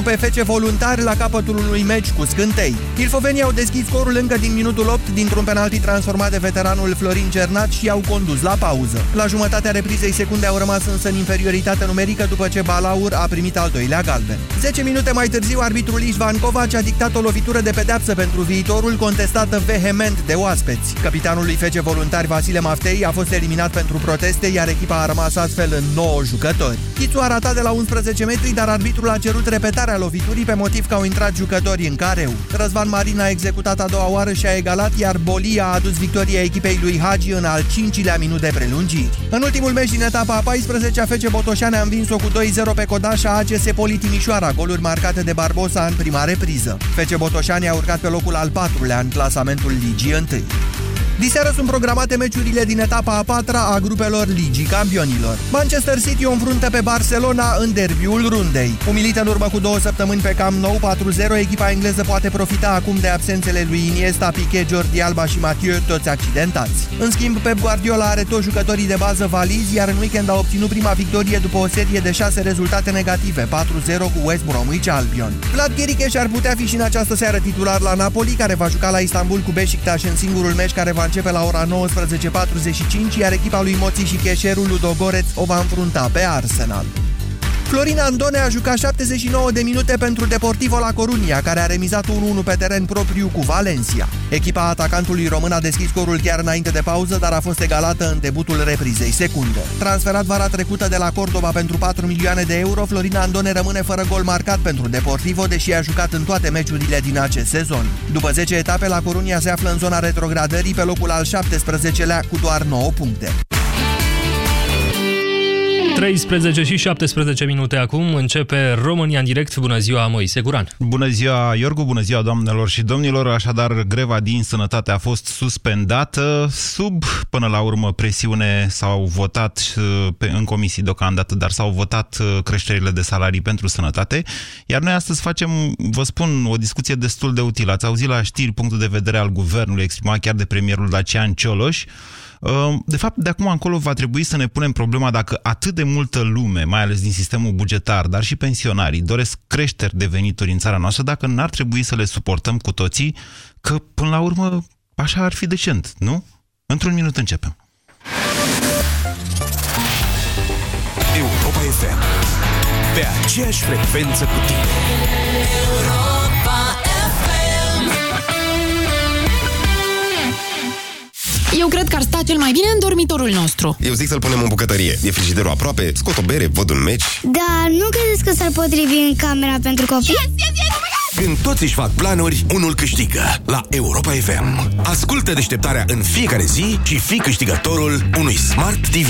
1 pe fece voluntari la capătul unui meci cu scântei. Ilfovenii au deschis scorul încă din minutul 8 dintr-un penalti transformat de veteranul Florin Cernat și au condus la pauză. La jumătatea reprizei secunde au rămas însă în inferioritate numerică după ce Balaur a primit al doilea galben. 10 minute mai târziu, arbitrul Ișvan Kovac a dictat o lovitură de pedeapsă pentru viitorul contestată vehement de oaspeți. Capitanul lui fece voluntari Vasile Maftei a fost eliminat pentru proteste, iar echipa a rămas astfel în 9 jucători. Chițu a ratat de la 11 metri, dar arbitrul a cerut repetarea loviturii pe motiv că au intrat jucători în careu. Răzvan Marin a executat a doua oară și a egalat, iar Bolia a adus victoria echipei lui Hagi în al cincilea minut de prelungiri. În ultimul meci din etapa a 14, FC Botoșani a învins-o cu 2-0 pe Codașa ACS Poli Timișoara, goluri marcate de Barbosa în prima repriză. FC Botoșani a urcat pe locul al patrulea în clasamentul Ligii 1. Diseară sunt programate meciurile din etapa a patra a grupelor Ligii Campionilor. Manchester City o înfruntă pe Barcelona în derbiul rundei. Umilită în urmă cu două săptămâni pe cam nou 4-0, echipa engleză poate profita acum de absențele lui Iniesta, Piqué, Jordi Alba și Mathieu, toți accidentați. În schimb, Pep Guardiola are toți jucătorii de bază valizi, iar în weekend a obținut prima victorie după o serie de șase rezultate negative, 4-0 cu West Bromwich Albion. Vlad Ghericheș ar putea fi și în această seară titular la Napoli, care va juca la Istanbul cu Beşiktaş în singurul meci care va începe la ora 19.45, iar echipa lui Moții și Cheșerul Ludogoreț o va înfrunta pe Arsenal. Florin Andone a jucat 79 de minute pentru Deportivo La Coruña, care a remizat 1-1 pe teren propriu cu Valencia. Echipa atacantului român a deschis scorul chiar înainte de pauză, dar a fost egalată în debutul reprizei secunde. Transferat vara trecută de la Cordova pentru 4 milioane de euro, Florin Andone rămâne fără gol marcat pentru Deportivo, deși a jucat în toate meciurile din acest sezon. După 10 etape, La Coruña se află în zona retrogradării pe locul al 17-lea cu doar 9 puncte. 13 și 17 minute acum începe România în direct. Bună ziua, Moise Guran. Bună ziua, Iorgu, bună ziua, doamnelor și domnilor. Așadar, greva din sănătate a fost suspendată. Sub, până la urmă, presiune s-au votat uh, pe, în comisii deocamdată, dar s-au votat uh, creșterile de salarii pentru sănătate. Iar noi astăzi facem, vă spun, o discuție destul de utilă. Ați auzit la știri punctul de vedere al guvernului exprimat chiar de premierul Dacian Cioloș. Ehm, de fapt, de acum încolo va trebui să ne punem problema dacă atât de multă lume, mai ales din sistemul bugetar, dar și pensionarii, doresc creșteri de venituri în țara noastră, dacă n-ar trebui să le suportăm cu toții, că până la urmă așa ar fi decent, nu? Într-un minut începem. Europa FM. Pe aceeași frecvență cu tine. Eu cred că ar sta cel mai bine în dormitorul nostru. Eu zic să-l punem în bucătărie. E frigiderul aproape, scot o bere, văd un meci. Da, nu credeți că s-ar potrivi în camera pentru copii? Yes, yes, yes! Când toți își fac planuri, unul câștigă la Europa FM. Ascultă deșteptarea în fiecare zi și fii câștigătorul unui Smart TV.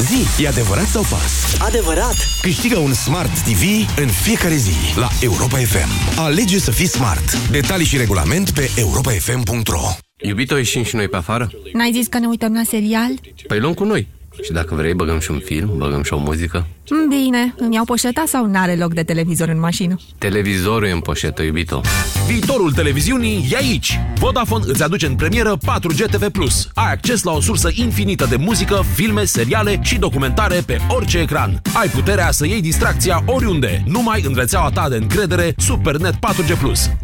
Zi, e adevărat sau fals? Adevărat! Câștigă un Smart TV în fiecare zi la Europa FM. Alege să fii smart. Detalii și regulament pe europafm.ro Iubito, ieșim și noi pe afară? N-ai zis că ne uităm la serial? Păi luăm cu noi. Și dacă vrei, băgăm și un film, băgăm și o muzică. Bine, îmi iau poșeta sau n-are loc de televizor în mașină? Televizorul e în poșetă, iubito. Viitorul televiziunii e aici! Vodafone îți aduce în premieră 4G TV+. Ai acces la o sursă infinită de muzică, filme, seriale și documentare pe orice ecran. Ai puterea să iei distracția oriunde, numai în rețeaua ta de încredere Supernet 4G+.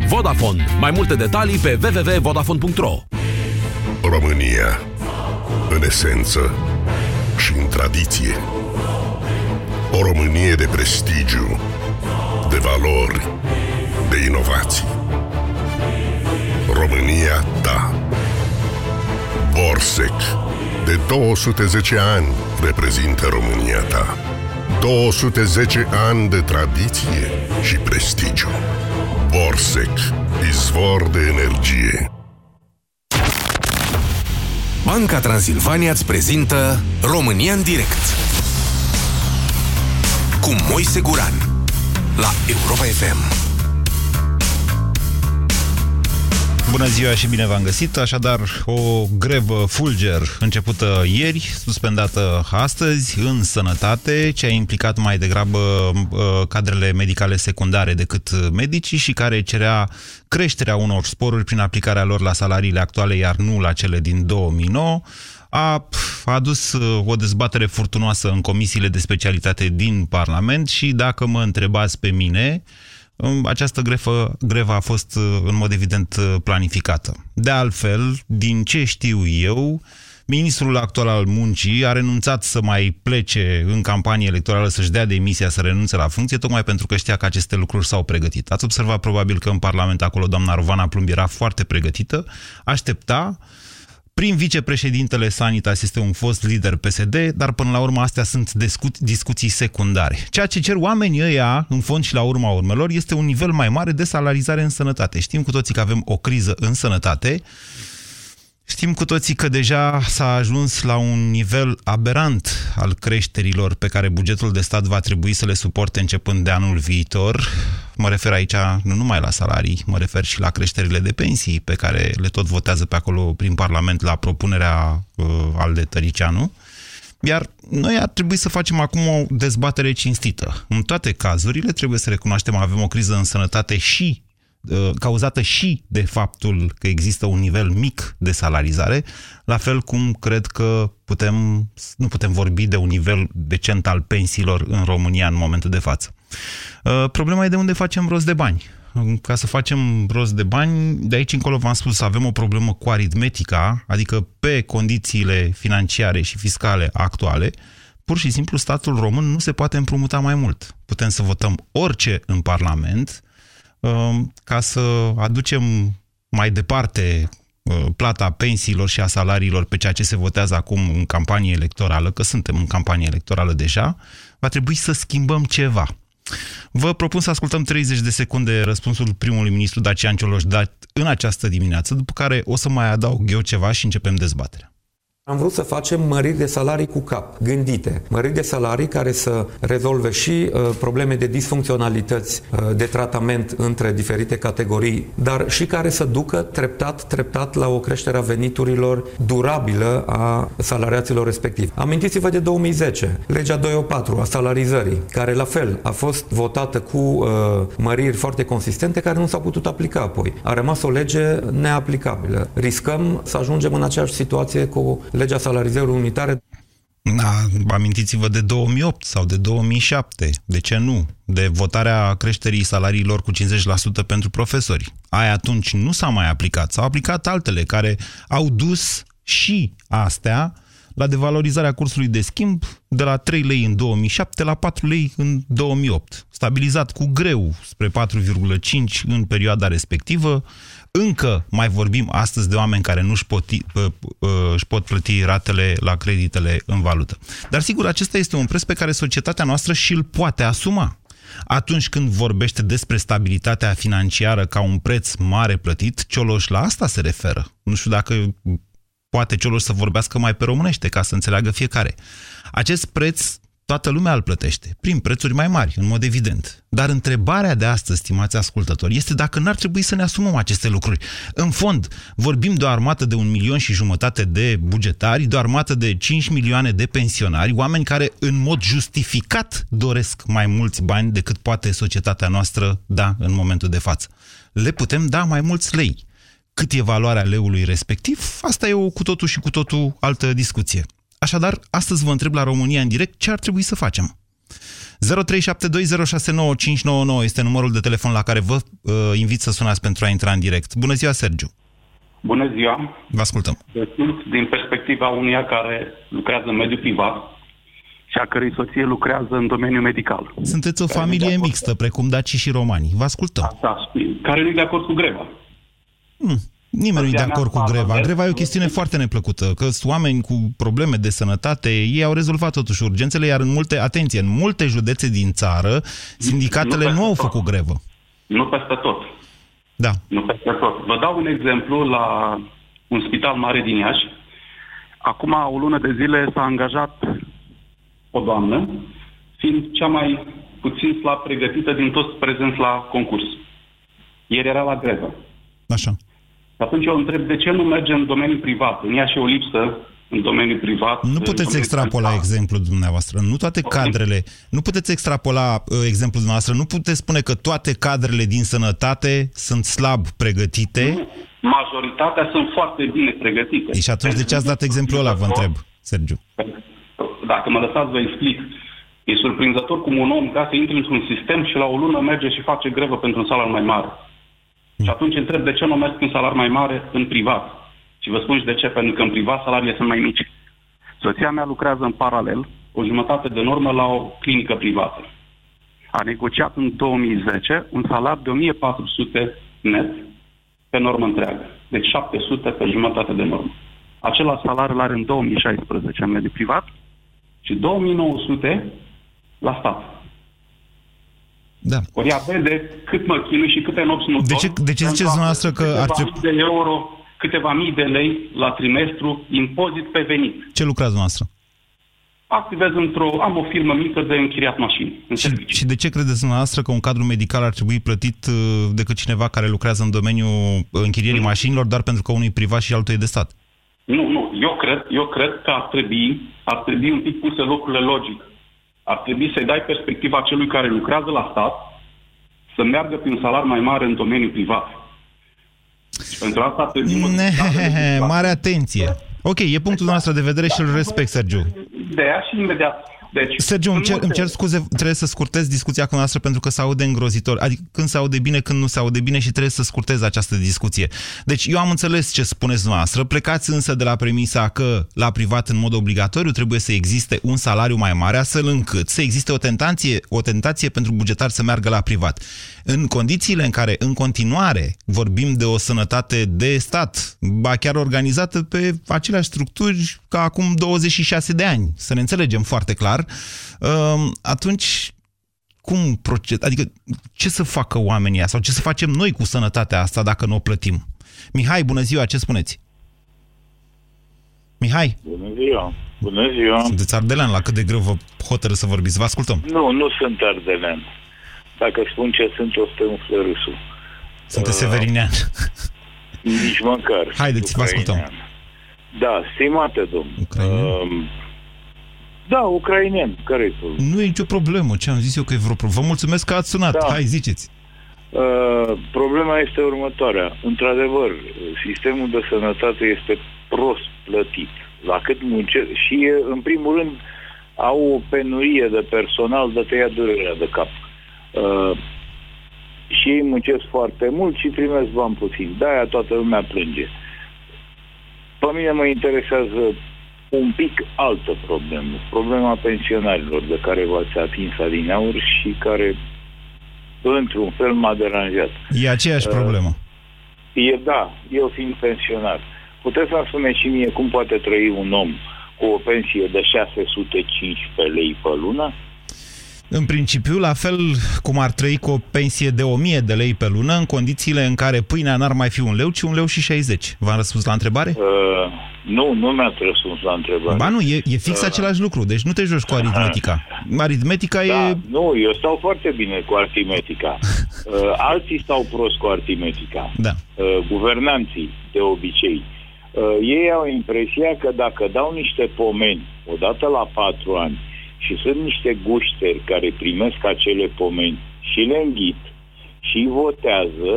Vodafone. Mai multe detalii pe www.vodafone.ro România. În esență și în tradiție. O Românie de prestigiu, de valori, de inovații. România ta. Borsec. De 210 ani reprezintă România ta. 210 ani de tradiție și prestigiu. Borsec. Izvor de energie. Banca Transilvania îți prezintă România în direct cu Moise Guran la Europa FM. Bună ziua și bine v-am găsit. Așadar, o grevă fulger începută ieri, suspendată astăzi în sănătate, ce a implicat mai degrabă uh, cadrele medicale secundare decât medicii și care cerea creșterea unor sporuri prin aplicarea lor la salariile actuale, iar nu la cele din 2009. a, a adus uh, o dezbatere furtunoasă în comisiile de specialitate din Parlament și dacă mă întrebați pe mine, um, această grefă, grevă a fost uh, în mod evident uh, planificată. De altfel, din ce știu eu, Ministrul actual al muncii a renunțat să mai plece în campanie electorală, să-și dea demisia, să renunțe la funcție, tocmai pentru că știa că aceste lucruri s-au pregătit. Ați observat probabil că în Parlament acolo doamna Rovana Plumb era foarte pregătită, aștepta, prin vicepreședintele Sanitas este un fost lider PSD, dar până la urmă astea sunt discu- discuții secundare. Ceea ce cer oamenii ăia, în fond și la urma urmelor, este un nivel mai mare de salarizare în sănătate. Știm cu toții că avem o criză în sănătate, Știm cu toții că deja s-a ajuns la un nivel aberant al creșterilor pe care bugetul de stat va trebui să le suporte începând de anul viitor. Mă refer aici nu numai la salarii, mă refer și la creșterile de pensii pe care le tot votează pe acolo prin Parlament la propunerea uh, al de Tăricianu. Iar noi ar trebui să facem acum o dezbatere cinstită. În toate cazurile trebuie să recunoaștem că avem o criză în sănătate și Uh, cauzată și de faptul că există un nivel mic de salarizare, la fel cum cred că putem, nu putem vorbi de un nivel decent al pensiilor în România în momentul de față. Uh, problema e de unde facem rost de bani. Ca să facem rost de bani, de aici încolo v-am spus, avem o problemă cu aritmetica, adică pe condițiile financiare și fiscale actuale, pur și simplu statul român nu se poate împrumuta mai mult. Putem să votăm orice în Parlament, Um, ca să aducem mai departe uh, plata pensiilor și a salariilor pe ceea ce se votează acum în campanie electorală, că suntem în campanie electorală deja, va trebui să schimbăm ceva. Vă propun să ascultăm 30 de secunde răspunsul primului ministru Dacian Cioloș dat în această dimineață, după care o să mai adaug eu ceva și începem dezbaterea. Am vrut să facem măriri de salarii cu cap, gândite. Măriri de salarii care să rezolve și uh, probleme de disfuncționalități uh, de tratament între diferite categorii, dar și care să ducă treptat, treptat la o creștere a veniturilor durabilă a salariaților respectivi. Amintiți-vă de 2010, legea 204 a salarizării, care la fel a fost votată cu uh, măriri foarte consistente care nu s-au putut aplica apoi. A rămas o lege neaplicabilă. Riscăm să ajungem în aceeași situație cu legea salarizării unitare. Da, amintiți-vă de 2008 sau de 2007, de ce nu? De votarea creșterii salariilor cu 50% pentru profesori. Aia atunci nu s-a mai aplicat, s-au aplicat altele care au dus și astea la devalorizarea cursului de schimb de la 3 lei în 2007 la 4 lei în 2008, stabilizat cu greu spre 4,5 în perioada respectivă, încă mai vorbim astăzi de oameni care nu își pot, își pot plăti ratele la creditele în valută. Dar sigur, acesta este un preț pe care societatea noastră și îl poate asuma. Atunci când vorbește despre stabilitatea financiară ca un preț mare plătit, Cioloș la asta se referă. Nu știu dacă poate Cioloș să vorbească mai pe românește, ca să înțeleagă fiecare. Acest preț Toată lumea îl plătește, prin prețuri mai mari, în mod evident. Dar întrebarea de astăzi, stimați ascultători, este dacă n-ar trebui să ne asumăm aceste lucruri. În fond, vorbim de o armată de un milion și jumătate de bugetari, de o armată de 5 milioane de pensionari, oameni care în mod justificat doresc mai mulți bani decât poate societatea noastră da în momentul de față. Le putem da mai mulți lei. Cât e valoarea leului respectiv, asta e o cu totul și cu totul altă discuție. Așadar, astăzi vă întreb la România în direct ce ar trebui să facem. 0372069599 este numărul de telefon la care vă uh, invit să sunați pentru a intra în direct. Bună ziua, Sergiu! Bună ziua! Vă ascultăm! Sunt din perspectiva unuia care lucrează în mediul privat și a cărei soție lucrează în domeniul medical. Sunteți o familie mixtă, precum daci și romani. Vă ascultăm. Da, care nu e de acord cu greva. Hmm. Nimeni nu e de acord cu greva. Greva e o chestiune foarte neplăcută, că sunt oameni cu probleme de sănătate, ei au rezolvat totuși urgențele, iar în multe, atenție, în multe județe din țară, sindicatele nu, nu au tot. făcut grevă. Nu peste tot. Da. Nu peste tot. Vă dau un exemplu la un spital mare din Iași. Acum o lună de zile s-a angajat o doamnă, fiind cea mai puțin slab pregătită din toți prezenți la concurs. Ieri era la grevă. Așa. Atunci eu întreb de ce nu merge în domeniul privat. În ea și o lipsă în domeniul privat. Nu în puteți domeniul extrapola privat. exemplul dumneavoastră. Nu toate cadrele. Nu puteți extrapola uh, exemplul dumneavoastră. Nu puteți spune că toate cadrele din sănătate sunt slab pregătite. Nu. Majoritatea sunt foarte bine pregătite. Și atunci de ce ați dat exemplul ăla, vă întreb, Sergiu? Dacă mă lăsați, vă explic. E surprinzător cum un om, ca să intre într-un sistem și la o lună merge și face grevă pentru un salariu mai mare. Și atunci întreb de ce nu merg cu un salariu mai mare în privat. Și vă spun și de ce, pentru că în privat salariile sunt mai mici. Soția mea lucrează în paralel, o jumătate de normă la o clinică privată. A negociat în 2010 un salariu de 1400 net pe normă întreagă. Deci 700 pe jumătate de normă. Același salariu îl are în 2016 în mediul privat și 2900 la stat. Da. Ori ea vede cât mă chinui și câte nopți nu De ce- dorm de ce pentru ziceți a- dumneavoastră că ar câteva trebui- mii de euro, câteva mii de lei la trimestru, impozit pe venit. Ce lucrați dumneavoastră? Activez într-o... Am o firmă mică de închiriat mașini. În Și, și de ce credeți dumneavoastră că un cadru medical ar trebui plătit uh, decât cineva care lucrează în domeniul uh, închirierii mașinilor, doar pentru că unul e privat și altul e de stat? Nu, nu. Eu cred, eu cred că ar trebui, ar trebui un pic puse lucrurile logic. Ar trebui să-i dai perspectiva celui care lucrează la stat să meargă pe un salar mai mare în domeniul privat. Și pentru asta ar trebui... Ne, mare atenție. Ok, e punctul nostru de vedere și îl respect, Sergiu. De aia și imediat. Deci, Sergiu, îmi sunt cer, multe- îmi cer scuze, trebuie să scurtez discuția cu noastră pentru că se aude îngrozitor. Adică când se aude bine, când nu se aude bine și trebuie să scurtez această discuție. Deci eu am înțeles ce spuneți noastră, plecați însă de la premisa că la privat în mod obligatoriu trebuie să existe un salariu mai mare astfel încât să existe o tentație, o tentație pentru bugetar să meargă la privat. În condițiile în care în continuare vorbim de o sănătate de stat, ba chiar organizată pe aceleași structuri ca acum 26 de ani, să ne înțelegem foarte clar, um, atunci cum proced... Adică ce să facă oamenii sau ce să facem noi cu sănătatea asta dacă nu o plătim? Mihai, bună ziua, ce spuneți? Mihai, Bună ziua! Bună ziua! sunteți ardelean, la cât de greu vă hotără să vorbiți? Vă ascultăm. Nu, nu sunt ardelean. Dacă spun ce sunt, o să te umflă râsul. Sunteți severinean. Nici măcar. Haideți, vă ascultăm. Ucrainean. Da, stimate domn. Um, da, ucrainian. care e problema? Nu e nicio problemă. Ce am zis eu că e vreo problemă? Vă mulțumesc că ați sunat. Da. Hai, ziceți. Uh, problema este următoarea. Într-adevăr, sistemul de sănătate este prost plătit. La cât munce și, în primul rând, au o penurie de personal de tăia durerea de cap. Uh, și ei muncesc foarte mult și primesc bani puțin. De-aia toată lumea plânge. Pe mine mă interesează un pic altă problemă. Problema pensionarilor de care v-ați atins adineauri și care într-un fel m-a deranjat. E aceeași Uh, problemă. E da, eu fiind pensionar. Puteți să-mi spuneți și mie cum poate trăi un om cu o pensie de 615 lei pe lună? În principiu, la fel cum ar trăi cu o pensie de 1000 de lei pe lună, în condițiile în care pâinea n-ar mai fi un leu, ci un leu și 60. V-am răspuns la întrebare? Uh, nu, nu mi-ați răspuns la întrebare. Ba nu, e, e fix Uh, același lucru, deci nu te joci cu aritmetica. Aritmetica Da, e... nu, eu stau foarte bine cu aritmetica. Uh, alții stau prost cu aritmetica. Da. Uh, guvernanții, de obicei. Uh, ei au impresia că dacă dau niște pomeni odată la patru ani și sunt niște gușteri care primesc acele pomeni și le înghit și îi votează,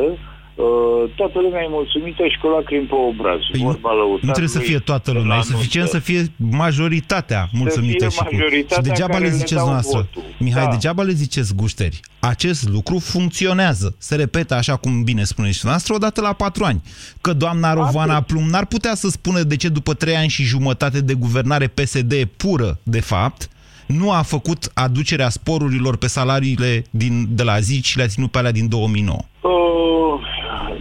uh, toată lumea e mulțumită și cu lacrimi pe obraz. Păi nu, Vorba nu trebuie să fie toată lumea, e suficient să fie majoritatea mulțumită. fie și, cu... majoritatea și degeaba care le le ziceți dau noastră. votul. Mihai, Da. degeaba le ziceți gușteri. Acest lucru funcționează. Se repetă, așa cum bine spuneți și noastră, odată la patru ani. Că doamna Rovana Plum n-ar putea să spună de ce după trei ani și jumătate de guvernare PSD pură, de fapt, nu a făcut aducerea sporurilor pe salariile din, de la zi și le-a ținut pe alea din 2009. Uh,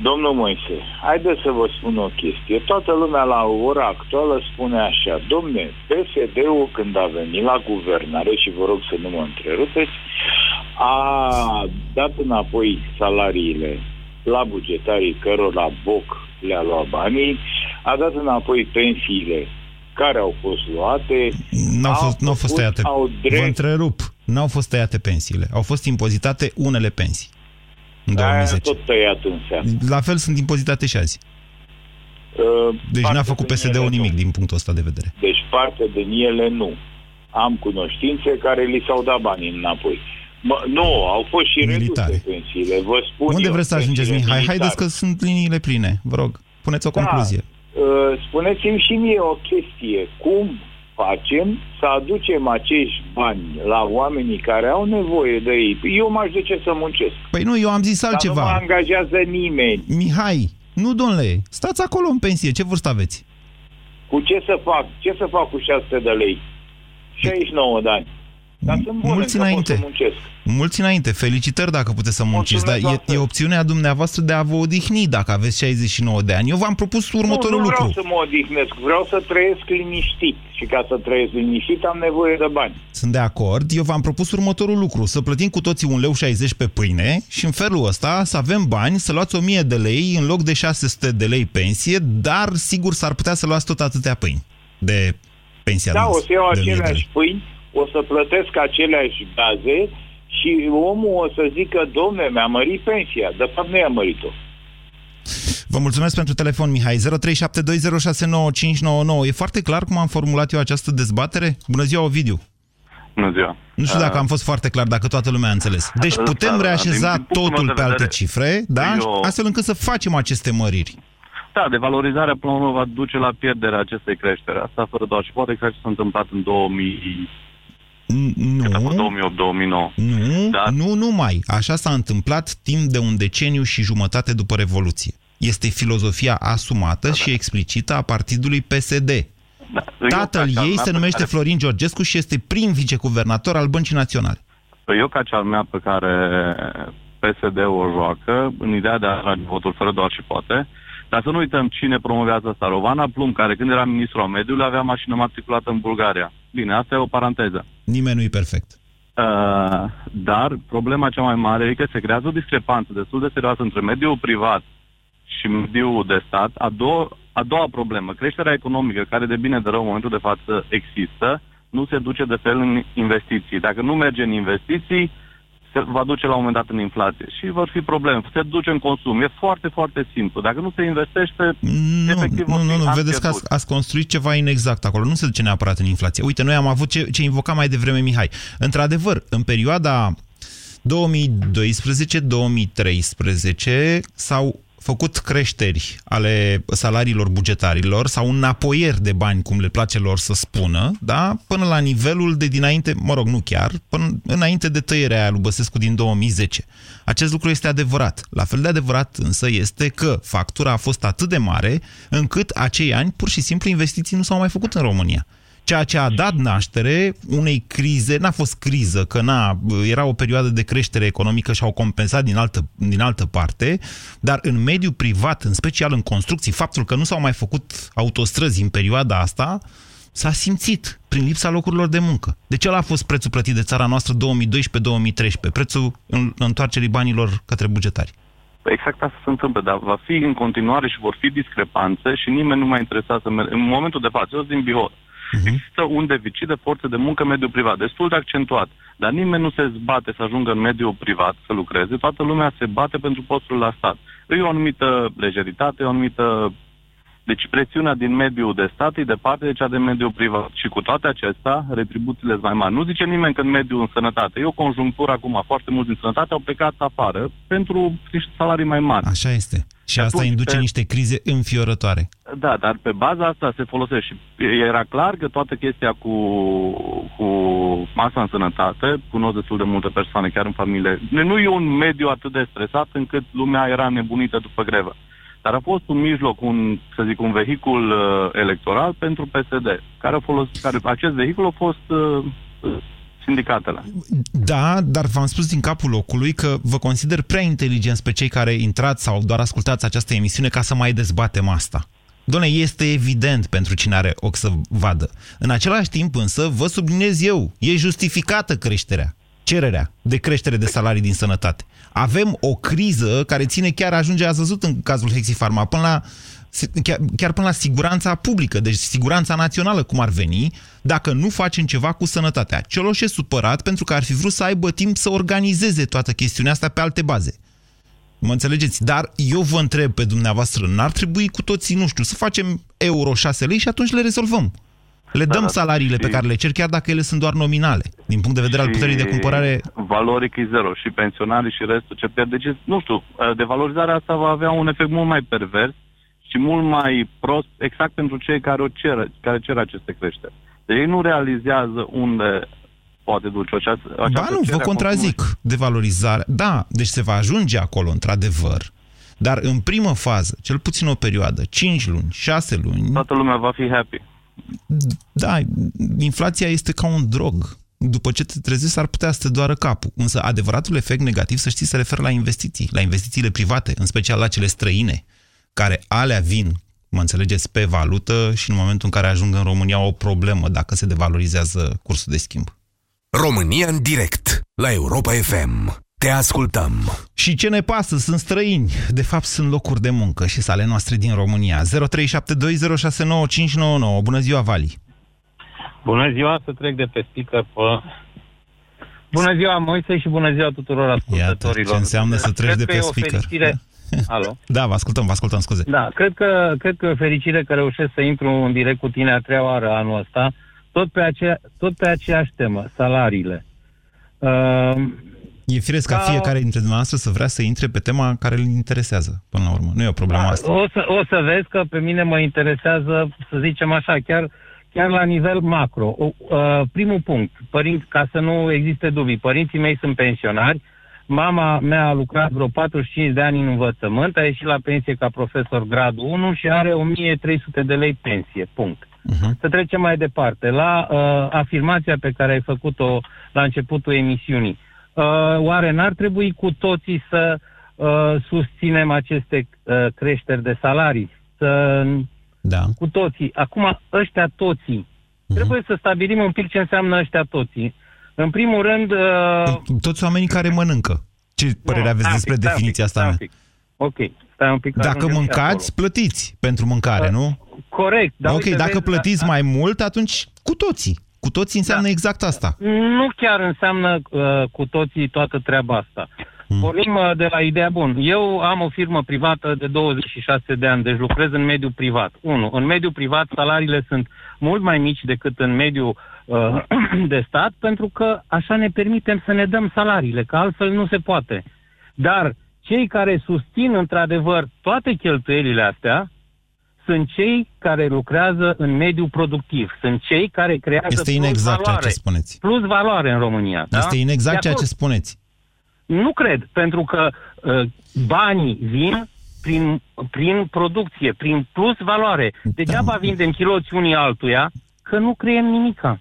domnul Moise, haideți să vă spun o chestie. Toată lumea la ora actuală spune așa, domne, PSD-ul când a venit la guvernare, și vă rog să nu mă întrerupeți, a dat înapoi salariile la bugetarii cărora Boc le-a luat banii, a dat înapoi pensiile care au fost luate. N-au au fost, n-au fost făcut- tăiate. Au Vă drept întrerup. N-au fost tăiate pensiile. Au fost impozitate unele pensii. În Aia 2010. tot tăiat înseamnă. La fel sunt impozitate și azi. Uh, Deci parte n-a făcut din PSD-ul ele nimic nu. din punctul ăsta de vedere. Deci parte din ele nu. Am cunoștințe care li s-au dat banii înapoi. Mă, nu, au fost și Militare. reduse pensiile, vă spun Unde eu, vreți să ajungeți, pensiile Mihai? militare. Haideți că sunt liniile pline. Vă rog, puneți o concluzie. Uh, Spuneți-mi și mie o chestie. Cum facem să aducem acești bani la oamenii care au nevoie de ei? Eu m-aș duce să muncesc. Păi nu, eu am zis Dar nu mă altceva. angajează nimeni. Mihai, nu, domnule, stați acolo în pensie. Ce vârstă aveți? Cu ce să fac? Ce să fac cu 600 de lei? 69 de ani. Dar sunt bun, Mulți încă pot înainte. să muncesc. Mulți înainte, felicitări dacă puteți să munciți, dar Mulțumesc, e, e opțiunea dumneavoastră de a vă odihni dacă aveți 69 de ani. Eu v-am propus următorul nu, nu lucru. vreau să mă odihnesc, vreau să trăiesc liniștit. Și ca să trăiesc liniștit am nevoie de bani. Sunt de acord. Eu v-am propus următorul lucru. Să plătim cu toții un leu 60 pe pâine și în felul ăsta să avem bani, să luați 1000 de lei în loc de 600 de lei pensie, dar sigur s-ar putea să luați tot atâtea pâini de pensia Da, o noastră, să iau de 1000 de lei. aceleași pâini, o să plătesc aceleași gaze și omul o să zică, domne, mi-a mărit pensia. De fapt, nu i-a mărit-o. Vă mulțumesc pentru telefon, Mihai. 0372069599. E foarte clar cum am formulat eu această dezbatere? Bună ziua, Ovidiu. Bună ziua. Nu știu dacă am fost foarte clar, dacă toată lumea a înțeles. Deci Da, putem da, reașeza din punctul totul meu de pe alte vedere, cifre, da? eu- Astfel încât să facem aceste măriri. Da, devalorizarea până la urmă va duce la pierderea acestei creșteri. Asta fără doar și poate că ce s-a întâmplat în 2000, Nu. 2008-2009. Nu, Da. nu numai. Așa s-a întâmplat timp de un deceniu și jumătate după Revoluție. Este filozofia asumată Da, și explicită a partidului PSD. Eu, Tatăl ca cea ei mea se pe numește care- Florin Georgescu și este prim viceguvernator al Băncii Naționale. Păi eu ca cea mea pe care PSD-ul o joacă, în ideea de a atrage votul fără doar și poate, dar să nu uităm cine promovează asta. Rovana Plum, care când era ministru al mediului, avea mașină matriculată în Bulgaria. Bine, asta e o paranteză. Nimeni nu e perfect. Uh, dar problema cea mai mare e că se creează o discrepanță destul de serioasă între mediul privat și mediul de stat. A doua, a doua problemă, creșterea economică, care de bine de rău în momentul de față există, nu se duce de fel în investiții. Dacă nu merge în investiții, se va duce la un moment dat în inflație și vor fi probleme. Se duce în consum. E foarte, foarte simplu. Dacă nu se investește, Nu, efectiv nu, vor nu, fi nu. ani vedeți că ați, pierduți. ați construit ceva inexact acolo. Nu se duce neapărat în inflație. Uite, noi am avut ce, ce invoca mai devreme Mihai. Într-adevăr, în perioada 2012-2013 s-au făcut creșteri ale salariilor bugetarilor sau înapoieri de bani, cum le place lor să spună, da? până la nivelul de dinainte, mă rog, nu chiar, până înainte de tăierea aia lui Băsescu din 2010. Acest lucru este adevărat. La fel de adevărat însă este că factura a fost atât de mare încât acei ani, pur și simplu, investiții nu s-au mai făcut în România. Ceea ce a dat naștere unei crize, n-a fost criză, că na, era o perioadă de creștere economică și au compensat din altă, din altă parte, dar în mediul privat, în special în construcții, faptul că nu s-au mai făcut autostrăzi în perioada asta, s-a simțit prin lipsa locurilor de muncă. De ce a fost prețul plătit de țara noastră 2012-2013? Prețul în- întoarcerii banilor către bugetari. Păi Exact asta se întâmplă, dar va fi în continuare și vor fi discrepanțe și nimeni nu mai interesat să merg. În momentul de față, eu sunt din Bihor. Există un deficit de forțe de muncă în mediul privat, destul de accentuat, dar nimeni nu se zbate să ajungă în mediul privat să lucreze, toată lumea se bate pentru postul la stat. E o anumită lejeritate, o anumită... Deci presiunea din mediul de stat e departe de cea de mediul privat. Și cu toate acestea, retribuțiile sunt mai mari. Nu zice nimeni că în mediul în sănătate. E o conjunctură acum, foarte mulți din sănătate au plecat afară pentru niște salarii mai mari. Așa este. Și asta atunci, induce pe- niște crize înfiorătoare. Da, dar pe baza asta se folosește. Și era clar că toată chestia cu, cu masa în sănătate, cunosc destul de multe persoane, chiar în familie, nu e un mediu atât de stresat încât lumea era nebunită după grevă. Dar a fost un mijloc, un, să zic, un vehicul uh, electoral pentru PSD, care a folosit, care, acest vehicul a fost uh, uh, sindicatele. Da, dar v-am spus din capul locului că vă consider prea inteligenți pe cei care intrați sau doar ascultați această emisiune ca să mai dezbatem asta. Doamne, este evident pentru cine are ochi să vadă. În același timp însă, vă subliniez eu, e justificată creșterea, cererea de creștere de salarii din sănătate. Avem o criză care ține chiar, ajunge, ați văzut în cazul Hexifarma, până la chiar, chiar până la siguranța publică, deci siguranța națională, cum ar veni, dacă nu facem ceva cu sănătatea. Cioloș e supărat pentru că ar fi vrut să aibă timp să organizeze toată chestiunea asta pe alte baze. Mă înțelegeți? Dar eu vă întreb pe dumneavoastră, n-ar trebui cu toții, nu știu, să facem euro 6 lei și atunci le rezolvăm. Le dăm Da, salariile pe și- care le cer, chiar dacă ele sunt doar nominale. Din punct de vedere al puterii de cumpărare, valoric e zero și pensionarii și restul ce pierde. Deci, nu știu, devalorizarea asta va avea un efect mult mai pervers și mult mai prost exact pentru cei care o cer, care cer aceste creșteri. Deci ei nu realizează unde poate duce această, această Ba nu, vă cerere a contrazic de valorizare. Da, deci se va ajunge acolo, într-adevăr, dar în primă fază, cel puțin o perioadă, 5 luni, 6 luni, Toată lumea va fi happy. Da, inflația este ca un drog. După ce te trezești, ar putea să te doară capul. Însă adevăratul efect negativ, să știți, se referă la investiții, la investițiile private, în special la cele străine, care alea vin, mă înțelegeți, pe valută și în momentul în care ajung în România au o problemă dacă se devalorizează cursul de schimb. România în direct la Europa FM. Te ascultăm. Și ce ne pasă? Sunt străini. De fapt, sunt locuri de muncă și sale noastre din România. 0372069599. Bună ziua, Vali! Bună ziua, să trec de pe speaker pe... Bună ziua, Moise, și bună ziua tuturor Iată, ascultătorilor. ce înseamnă să treci Cred de că pe e o speaker. Fericire... Alo? Da, vă ascultăm, vă ascultăm, scuze. Da, cred că, cred că e o fericire că reușesc să intru în direct cu tine a treia oară anul ăsta, tot pe, acea, tot pe aceeași temă, salariile. Uh, E firesc ca Da. fiecare dintre dumneavoastră să vrea să intre pe tema care îl interesează, până la urmă. Nu e o problemă asta. o, să, o să vezi că pe mine mă interesează, să zicem așa, chiar, chiar la nivel macro. O, uh, primul punct, părinți, ca să nu existe dubii, părinții mei sunt pensionari, mama mea a lucrat vreo 45 de ani în învățământ, a ieșit la pensie ca profesor gradul 1 și are 1300 de lei pensie, punct. Uh-huh. Să trecem mai departe, la uh, afirmația pe care ai făcut-o la începutul emisiunii. Uh, oare n-ar trebui cu toții să uh, susținem aceste uh, creșteri de salarii? Să, da. Cu toții. Acum, ăștia toții. Uh-huh. Trebuie să stabilim un pic ce înseamnă ăștia toții. În primul rând... Uh, Toți oamenii care mănâncă. Ce părere aveți stai un despre pic, stai un definiția pic, asta stai mea? un pic. Ok, stai un pic. că Dacă ajungem și mâncați, plătiți pentru mâncare, nu? Corect. Dar ok, uite, dacă vezi, plătiți mai mult, atunci cu toții. Cu toții înseamnă exact asta. Nu chiar înseamnă uh, cu toții toată treaba asta. Hmm. Pornim uh, de la ideea bun. Eu am o firmă privată de 26 de ani, deci lucrez în mediul privat. Unu, în mediul privat salariile sunt mult mai mici decât în mediul uh, de stat, pentru că așa ne permitem să ne dăm salariile, că altfel nu se poate. Dar cei care susțin într-adevăr toate cheltuielile astea sunt cei care lucrează în mediul productiv, sunt cei care creează Este plus inexact ceea valoare. ce spuneți. Plus valoare în România. Da? Este inexact De ceea ce acord. spuneți. Nu cred, pentru că uh, banii vin prin, prin producție, prin plus valoare. Degeaba vindem chiloți unii altuia, că nu creăm nimica.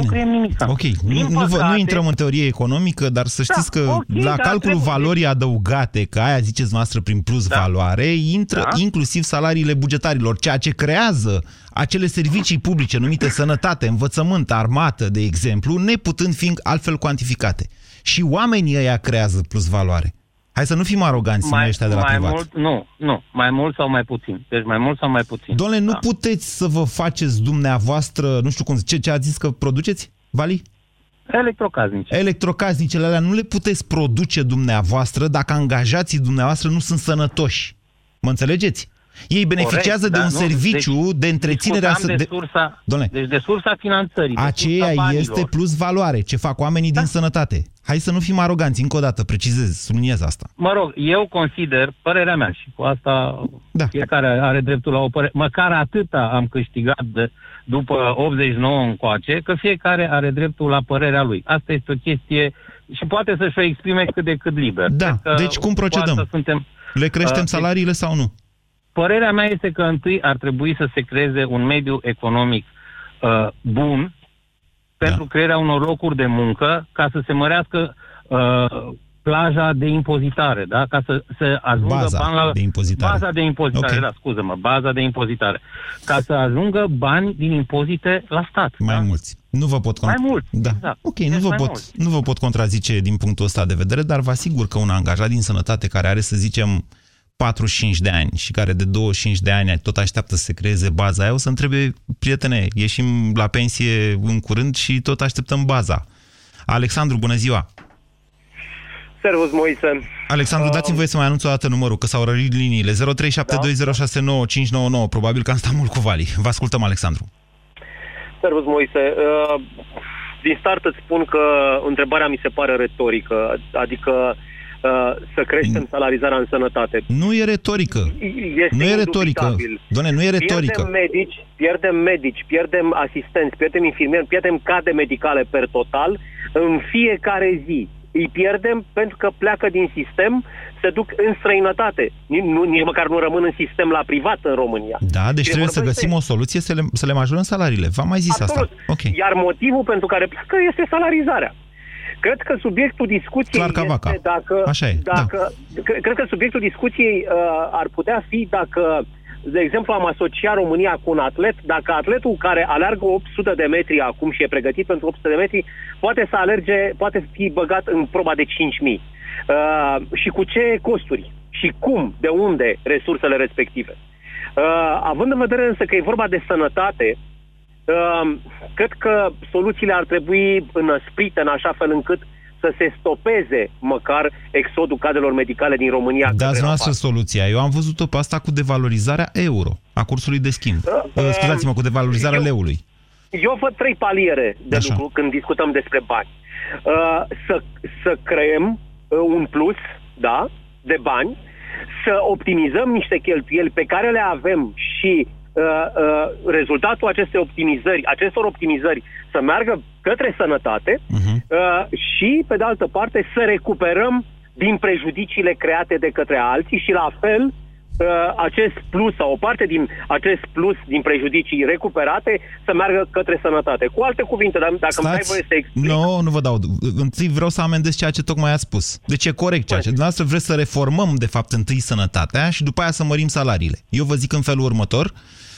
Nu creăm nimica. Ok, nu, nu, vă- nu intrăm în teorie economică, dar să știți că Da, ok, la dar calculul trebuie- valorii adăugate, că aia ziceți noastră prin plus valoare, intră Da. inclusiv salariile bugetarilor, ceea ce creează acele servicii publice numite sănătate, învățământ, armată, de exemplu, neputând fi altfel cuantificate. Și oamenii ăia creează plus valoare. Hai să nu fim aroganți noi ăștia de la mai privat. mult, nu, nu, mai mult sau mai puțin. Deci mai mult sau mai puțin. Doamne, nu puteți să vă faceți dumneavoastră, nu știu cum, ce, ce ați zis că produceți, Vali? Electrocasnice. Electrocasnicele alea nu le puteți produce dumneavoastră dacă angajații dumneavoastră nu sunt sănătoși. Mă înțelegeți? Ei beneficiază Corect, de dar un nu- serviciu deci de întreținere a... discutam de de- sursa, Doamne, deci de sursa finanțării. de aceea sursa banilor. este plus valoare, ce fac oamenii din sănătate. Hai să nu fim aroganți, încă o dată, precizez, subliniez asta. Mă rog, eu consider, părerea mea, și cu asta da. fiecare are dreptul la o părere, măcar atâta am câștigat de, după 89 încoace, că fiecare are dreptul la părerea lui. Asta este o chestie și poate să-și o exprime cât de cât liber. Da, Cred că deci cum cu procedăm? asta Suntem, Le creștem Uh, salariile sau nu? Părerea mea este că întâi ar trebui să se creeze un mediu economic uh, bun pentru Da. crearea unor locuri de muncă ca să se mărească uh, plaja de impozitare, da? Ca să, să ajungă Baza bani la... de impozitare. Baza de impozitare, Ok. da, scuză-mă, baza de impozitare. Ca să ajungă bani din impozite la stat. Mai mulți. Nu vă pot Mai mulți, Da. exact. Ok, Deci nu vă, mai pot, mulți. nu vă pot contrazice din punctul ăsta de vedere, dar vă asigur că un angajat din sănătate care are, să zicem, 45 de ani și care de 25 de ani tot așteaptă să se creeze baza aia, o să întrebe, prietene, ieșim la pensie în curând și tot așteptăm baza. Alexandru, bună ziua! Servus, Moise. Alexandru, dați-mi voie să mai anunț o dată numărul, că s-au rărit liniile. 0372069599. Probabil că am stat mult cu Vali. Vă ascultăm, Alexandru. Servus, Moise. Uh, din start îți spun că întrebarea mi se pare retorică, adică uh, să creștem salarizarea în sănătate. Nu e retorică. Este nu e retorică. indubitabil. Doamne, nu e retorică. Pierdem medici, pierdem medici, pierdem asistenți, pierdem infirmieri, pierdem cadre medicale per total în fiecare zi. Îi pierdem pentru că pleacă din sistem, se duc în străinătate. Nici, nu, nici măcar nu rămân în sistem la privat în România. Da, deci Și trebuie să vorbește- găsim o soluție să le, să le majorăm salariile. V-am mai zis Absolut. asta. Ok. Iar motivul pentru care pleacă este salarizarea. Cred că subiectul discuției Clar ca vaca. este dacă... Așa e, da. dacă cre- Cred că subiectul discuției uh, ar putea fi dacă, de exemplu, am asociat România cu un atlet, dacă atletul care alergă 800 de metri acum și e pregătit pentru 800 de metri, poate să alerge, poate fi băgat în proba de 5.000. Uh, și cu ce costuri? Și cum? De unde resursele respective? Uh, având în vedere însă că e vorba de sănătate, uh, cred că soluțiile ar trebui înăsprite în așa fel încât să se stopeze măcar exodul cadrelor medicale din România. Dați către noastră afară. soluția. Eu am văzut-o pe asta cu devalorizarea euro, a cursului de schimb. Uh, Scuzați-mă, cu devalorizarea eu- leului. Eu văd trei paliere de Așa. lucru când discutăm despre bani. Uh, să, să creăm uh, un plus, da, de bani, să optimizăm niște cheltuieli pe care le avem și uh, uh, rezultatul acestei optimizări, acestor optimizări să meargă către sănătate uh, și, pe de altă parte, să recuperăm din prejudiciile create de către alții și, la fel, uh, acest plus sau o parte din acest plus din prejudicii recuperate să meargă către sănătate. Cu alte cuvinte, dar dacă îmi dai voie să explic, Nu, nu vă dau. Întâi vreau să amendez ceea ce tocmai ați spus. Deci e corect ceea ce. Dumneavoastră vreți să reformăm, de fapt, întâi sănătatea și după aia să mărim salariile. Eu vă zic în felul următor.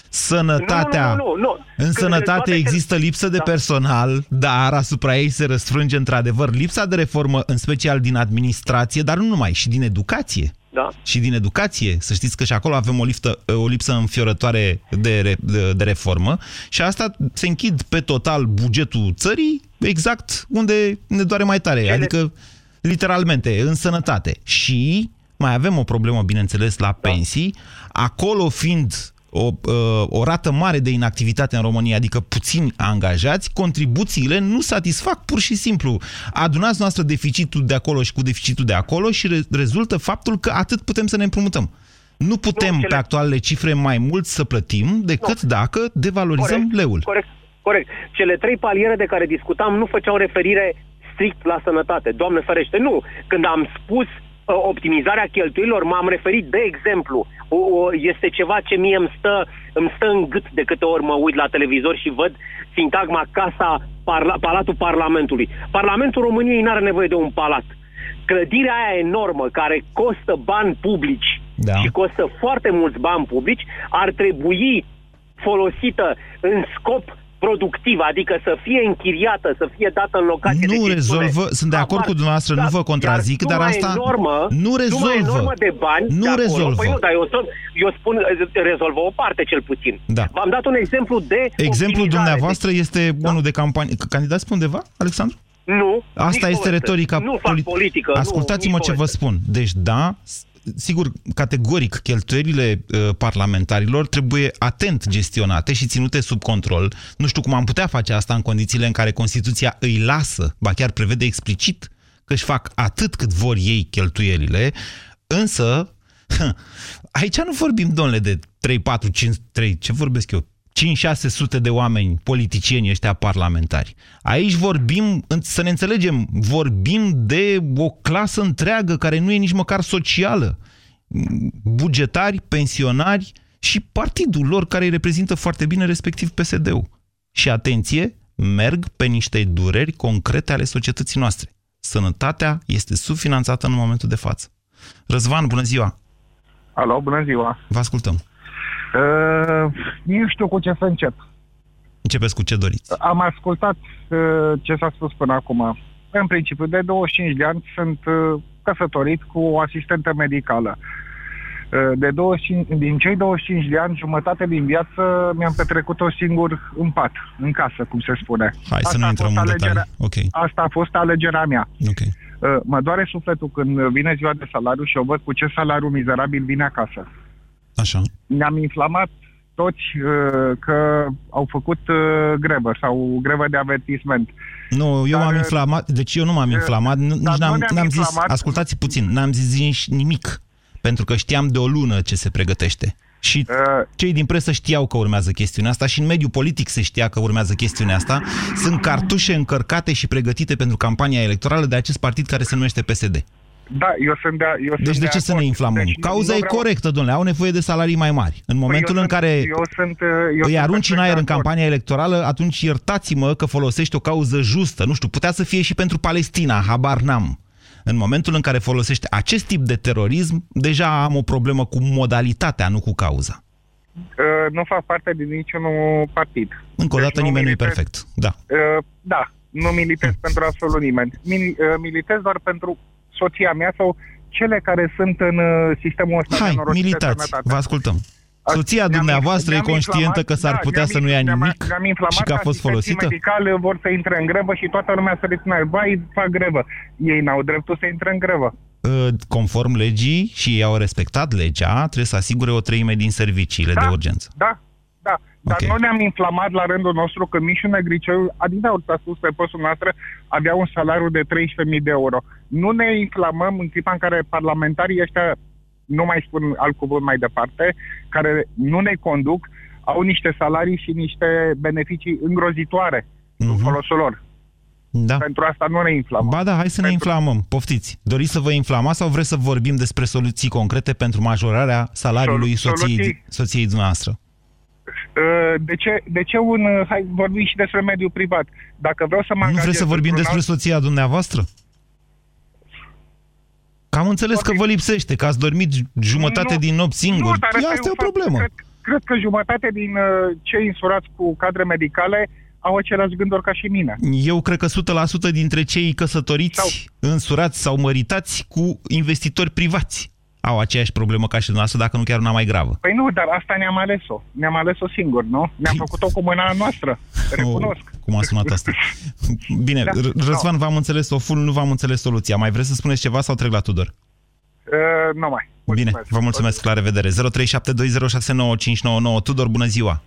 Sănătatea. Nu, nu, nu, nu. În Când sănătate toate- există lipsă de personal, dar asupra ei se răsfrânge într-adevăr lipsa de reformă, în special din administrație, dar nu numai, și din educație. Da. Și din educație, să știți că și acolo avem o lipsă, o lipsă înfiorătoare de, re, de, de reformă și asta se închid pe total bugetul țării exact unde ne doare mai tare, adică literalmente, în sănătate. Și mai avem o problemă, bineînțeles, la pensii, acolo fiind o, uh, o rată mare de inactivitate în România, adică puțini angajați, contribuțiile nu satisfac pur și simplu. Adunați noastră deficitul de acolo și cu deficitul de acolo și re- rezultă faptul că atât putem să ne împrumutăm. Nu putem Nu, pe cele- actualele cifre mai mult să plătim decât dacă devalorizăm Corect, leul. Corect, corect. Cele trei paliere de care discutam nu făceau referire strict la sănătate. Doamne ferește, nu. Când am spus uh, optimizarea cheltuielor, m-am referit, de exemplu, o, o, este ceva ce mie îmi stă, îmi stă în gât de câte ori mă uit la televizor și văd sintagma Casa parla, Palatul Parlamentului. Parlamentul României nu are nevoie de un palat. Clădirea aia enormă care costă bani publici Da. și costă foarte mulți bani publici ar trebui folosită în scop productiv, adică să fie închiriată, să fie dată în locație Nu de rezolvă, sunt de acord cu dumneavoastră, nu vă contrazic, dar suma asta enormă, nu suma rezolvă. enormă de bani Nu de acolo, rezolvă. Păi nu, dar eu, spun- eu spun, rezolvă o parte cel puțin. Da. V-am dat un exemplu de Exemplul optimizare. dumneavoastră este unul de campanie. Candidați pe undeva, Alexandru? Nu. Asta nici este poveste. retorica Nu fac poli- politică. Ascultați-mă nu, ce nici vă poveste. spun. Deci, da, s- sigur, categoric, cheltuielile uh, parlamentarilor trebuie atent gestionate și ținute sub control. Nu știu cum am putea face asta în condițiile în care Constituția îi lasă, ba chiar prevede explicit că își fac atât cât vor ei cheltuielile, însă aici nu vorbim, domnule, de 3, 4, 5, 3, ce vorbesc eu? 5-600 de oameni, politicieni ăștia parlamentari. Aici vorbim, în- să ne înțelegem, vorbim de o clasă întreagă care nu e nici măcar socială. Bugetari, pensionari și partidul lor care îi reprezintă foarte bine, respectiv PSD-ul. Și atenție, merg pe niște dureri concrete ale societății noastre. Sănătatea este subfinanțată în momentul de față. Răzvan, bună ziua! Alo, bună ziua! Vă ascultăm. Uh, nu știu cu ce să încep. Începeți cu ce doriți. Am ascultat uh, ce s-a spus până acum. În principiu, de 25 de ani sunt uh, căsătorit cu o asistentă medicală. Uh, de 25, din cei 25 de ani, jumătate din viață mi-am petrecut-o singur în pat, în casă, cum se spune. Hai să nu a intrăm fost în alegerea- detalii. Ok. Asta a fost alegerea mea. Ok. Uh, mă doare sufletul când vine ziua de salariu și eu văd cu ce salariu mizerabil vine acasă. Așa. Ne-am inflamat toți uh, că au făcut uh, grevă sau grevă de avertisment. Nu, eu Dar, m-am inflamat, deci eu nu m-am uh, inflamat, nu- dar nici nu n-am, ne-am n-am zis, inflamat. ascultați puțin, n-am zis nici nimic, pentru că știam de o lună ce se pregătește. Și Uh. cei din presă știau că urmează chestiunea asta și în mediul politic se știa că urmează chestiunea asta. Sunt cartușe încărcate și pregătite pentru campania electorală de acest partid care se numește PSD. Da, eu sunt de, eu Deci sunt de ce să ne acord. inflamăm? Deci Cauza nu e vreau- corectă, domnule, au nevoie de salarii mai mari. În momentul eu în sunt- care eu sunt, uh, eu îi sunt arunci în perfect aer în de acord. campania electorală, atunci iertați-mă că folosești o cauză justă. Nu știu, putea să fie și pentru Palestina, habar n-am. În momentul în care folosești acest tip de terorism, deja am o problemă cu modalitatea, nu cu cauza. Uh, nu fac parte din niciunul partid. Încă o Deci dată, nu nimeni nu e militez- perfect. Da. Uh, da, nu militez pentru absolut nimeni. Mil, uh, militez doar pentru soția mea sau cele care sunt în uh, sistemul ăsta de Hai, norocire de militați, sănătate. vă ascultăm. A- Soția ne-am- dumneavoastră e ne-am conștientă inflamat- că s-ar da, putea ne-am să nu ia ne-am- nimic ne-am inflamat și că a fost asistenții folosită? medicale vor să intre în grevă și toată lumea să le spună, vai, fac grevă. Ei n-au dreptul să intre în grevă. Uh, Conform legii și ei au respectat legea, trebuie să asigure o treime din serviciile de urgență. Da, da. Dar Ok. nu ne-am inflamat la rândul nostru că Mișu Negriceu, Adidas a spus pe postul noastră, avea un salariu de 13.000 de euro. Nu ne inflamăm în clipa în care parlamentarii ăștia, nu mai spun alt cuvânt mai departe, care nu ne conduc, au niște salarii și niște beneficii îngrozitoare în folosul lor. Da. Pentru asta nu ne inflamăm. Ba da, hai să ne inflamăm. Poftiți. Doriți să vă inflamați sau vreți să vorbim despre soluții concrete pentru majorarea salariului Sol- soției, soluții. soției dumneavoastră? Uh, De ce, de ce un... uh, Hai, vorbim și despre mediul privat. Dacă vreau să mă Nu angajez vreți să vorbim într-un despre alt- soția dumneavoastră? Că am înțeles că vă lipsește, că ați dormit jumătate Nu, din nopți Nu, singur. dar Ia, asta Asta e o un fapt. problemă. Cred, cred că jumătate din uh, cei însurați cu cadre medicale au aceleași gânduri ca și mine. Eu cred că 100% dintre cei căsătoriți, însurați sau măritați cu investitori privați au aceeași problemă ca și dumneavoastră, dacă nu chiar una mai gravă. Păi nu, dar asta ne-am ales-o. Ne-am ales-o singur, nu? Ne-am făcut-o cu mâna noastră. Recunosc. Oh, cum a sunat asta? Bine, Da, R- Răzvan, v-am înțeles o full, nu v-am înțeles soluția. Mai vreți să spuneți ceva sau trec la Tudor? Uh, nu mai. Bine, vă mulțumesc, la revedere. 0372069599. Tudor, bună ziua!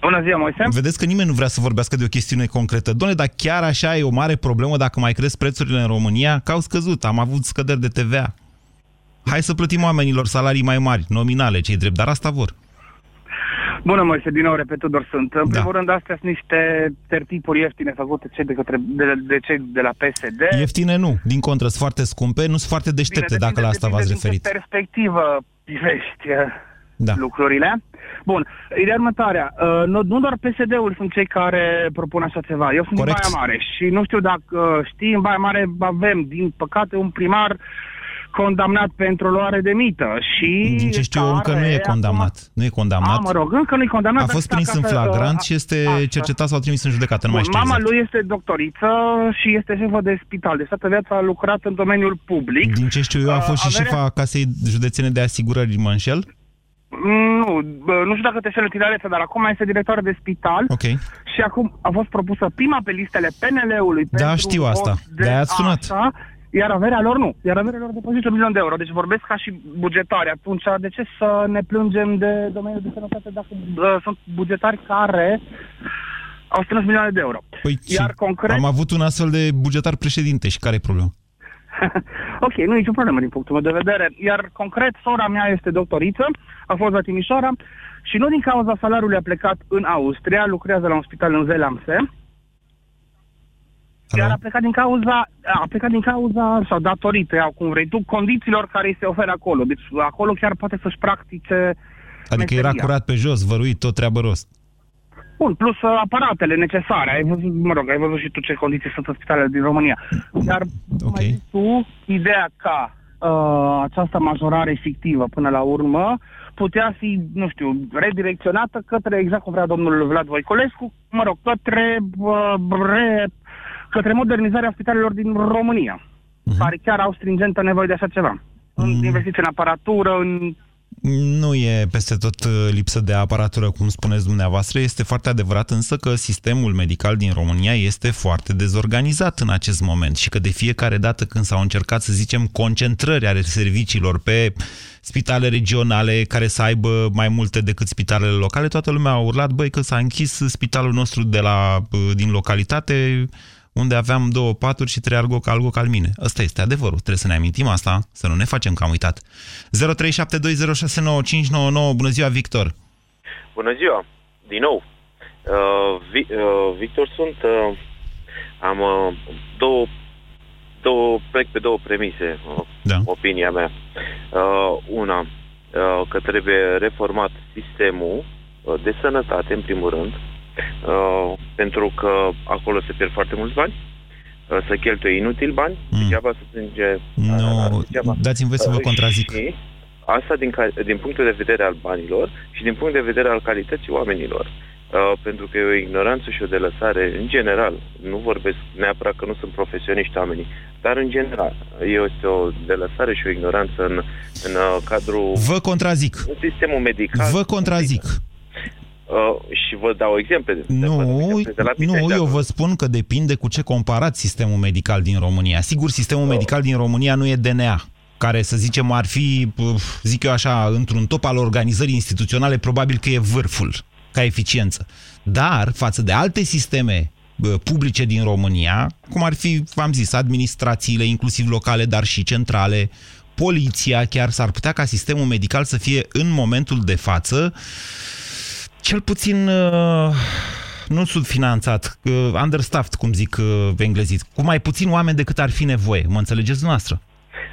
Bună ziua, Moise. Vedeți că nimeni nu vrea să vorbească de o chestiune concretă. Doamne, dar chiar așa e o mare problemă dacă mai cresc prețurile în România? Că au scăzut, am avut scăderi de TVA. Hai să plătim oamenilor salarii mai mari, nominale, cei drept, dar asta vor. Bună, Moise, din nou repet, Tudor sunt. În Da. primul rând, astea sunt niște tertipuri ieftine făcute cei de, către, de, de cei de la PSD. Ieftine nu, din contră, sunt foarte scumpe, nu sunt foarte deștepte, Bine, dacă la asta v-ați depinde din referit. ce perspectivă privești uh, Da. lucrurile. Bun, ideea următoarea. Uh, nu, nu doar PSD-ul sunt cei care propun așa ceva. Eu sunt Corect. din Baia Mare și nu știu dacă știi, în Baia Mare avem, din păcate, un primar condamnat pentru luare de mită și Din ce știu eu, încă nu e care condamnat. Nu e Acum, condamnat. a, mă rog, încă nu-i condamnat. A dar fost dacă- prins în flagrant și este Așa. cercetat sau trimis în judecată, nu mai Bun, știu mama exact. lui este doctoriță și este șefă de spital. De toată viața a lucrat în domeniul public. Din ce știu eu, a Uh, fost și averea- șefa Casei Județene de Asigurări, mă înșel? Nu, bă, nu știu dacă te șel tinerețe, dar acum este directoare de spital Ok. și acum a fost propusă prima pe listele PNL-ului Da, pentru știu asta. post de De-aia ați sunat. Așa, iar averea lor nu. Iar averea lor depășește un milion de euro. Deci vorbesc ca și bugetari. Atunci, de ce să ne plângem de domeniul de sănătate dacă uh, sunt bugetari care au strâns milioane de euro? Păi, Iar și concret- am avut un astfel de bugetar președinte și care e problema? ok, nu e nicio problemă din punctul meu de vedere. Iar concret, sora mea este doctoriță, a fost la Timișoara și nu din cauza salariului a plecat în Austria, lucrează la un spital în Zelamse, iar a plecat din cauza, a plecat din cauza, sau datorită, ia cum vrei tu, condițiilor care îi se oferă acolo. Deci acolo chiar poate să-și practice Adică era meseria. curat pe jos, văruit, tot treabă rost. Bun, plus uh, aparatele necesare. Ai văzut, mă rog, ai văzut și tu ce condiții sunt în spitalele din România. Dar Ok. tu, ideea ca uh, această majorare fictivă până la urmă putea fi, nu știu, redirecționată către, exact cum vrea domnul Vlad Voiculescu, mă rog, către, uh, re, către modernizarea spitalelor din România, Mhm. care chiar au stringentă nevoie de așa ceva. În investiții în aparatură, în Nu e peste tot uh, lipsă de aparatură, cum spuneți dumneavoastră. Este foarte adevărat însă că sistemul medical din România este foarte dezorganizat în acest moment și că de fiecare dată când s-au încercat, să zicem, concentrări ale serviciilor pe spitale regionale care să aibă mai multe decât spitalele locale, toată lumea a urlat, băi, că s-a închis spitalul nostru de la, uh, din localitate, unde aveam două paturi și trei algo, algo calmine. Ăsta este adevărul. Trebuie să ne amintim asta, să nu ne facem că am uitat. 0372069599. Bună ziua, Victor! Bună ziua! Din nou. Uh, Vi, uh, Victor sunt. Uh, am uh, două, două, plec pe două premise, uh, da. opinia mea. Uh, una, uh, că trebuie reformat sistemul uh, de sănătate, în primul rând, uh, pentru că acolo se pierd foarte mulți bani, uh, să cheltuie inutil bani, mm. degeaba să plânge... Nu, dați-mi voi să vă Uh, contrazic. Și asta din, ca- din punctul de vedere al banilor și din punct de vedere al calității oamenilor. Uh, pentru că e o ignoranță și o delăsare în general. Nu vorbesc neapărat că nu sunt profesioniști oamenii, dar în general este o delăsare și o ignoranță în, în uh, cadrul... Vă contrazic. În sistemul medical. Vă contrazic. Uh, și vă dau exemple. De, Nu, de la Pitești, nu, de eu acolo. vă spun că depinde cu ce comparați sistemul medical din România. Sigur, sistemul medical din România nu e DNA, care, să zicem, ar fi, pf, zic eu așa, într-un top al organizării instituționale, probabil că e vârful, ca eficiență. Dar, față de alte sisteme bă, publice din România, cum ar fi, v-am zis, administrațiile, inclusiv locale, dar și centrale, poliția, chiar s-ar putea ca sistemul medical să fie, în momentul de față, cel puțin uh, nu subfinanțat, uh, understaffed, cum zic uh, englezit, cu mai puțin oameni decât ar fi nevoie. Mă înțelegeți noastră?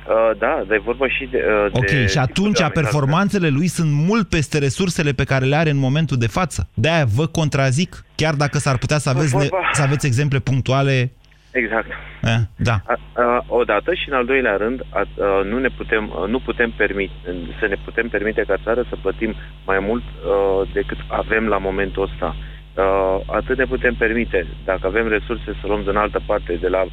Uh, da, dar e vorba și de... Uh, Ok, de și atunci performanțele lui sunt mult peste resursele pe care le are în momentul de față. De-aia vă contrazic, chiar dacă s-ar putea să aveți, ne- vorba- să aveți exemple punctuale. Exact. Eh, da. A, a, odată și în al doilea rând, a, a, nu ne putem, a, nu putem permite, să ne putem permite ca țară să plătim mai mult a, decât avem la momentul ăsta. A, atât ne putem permite, dacă avem resurse să luăm din altă parte, de la a,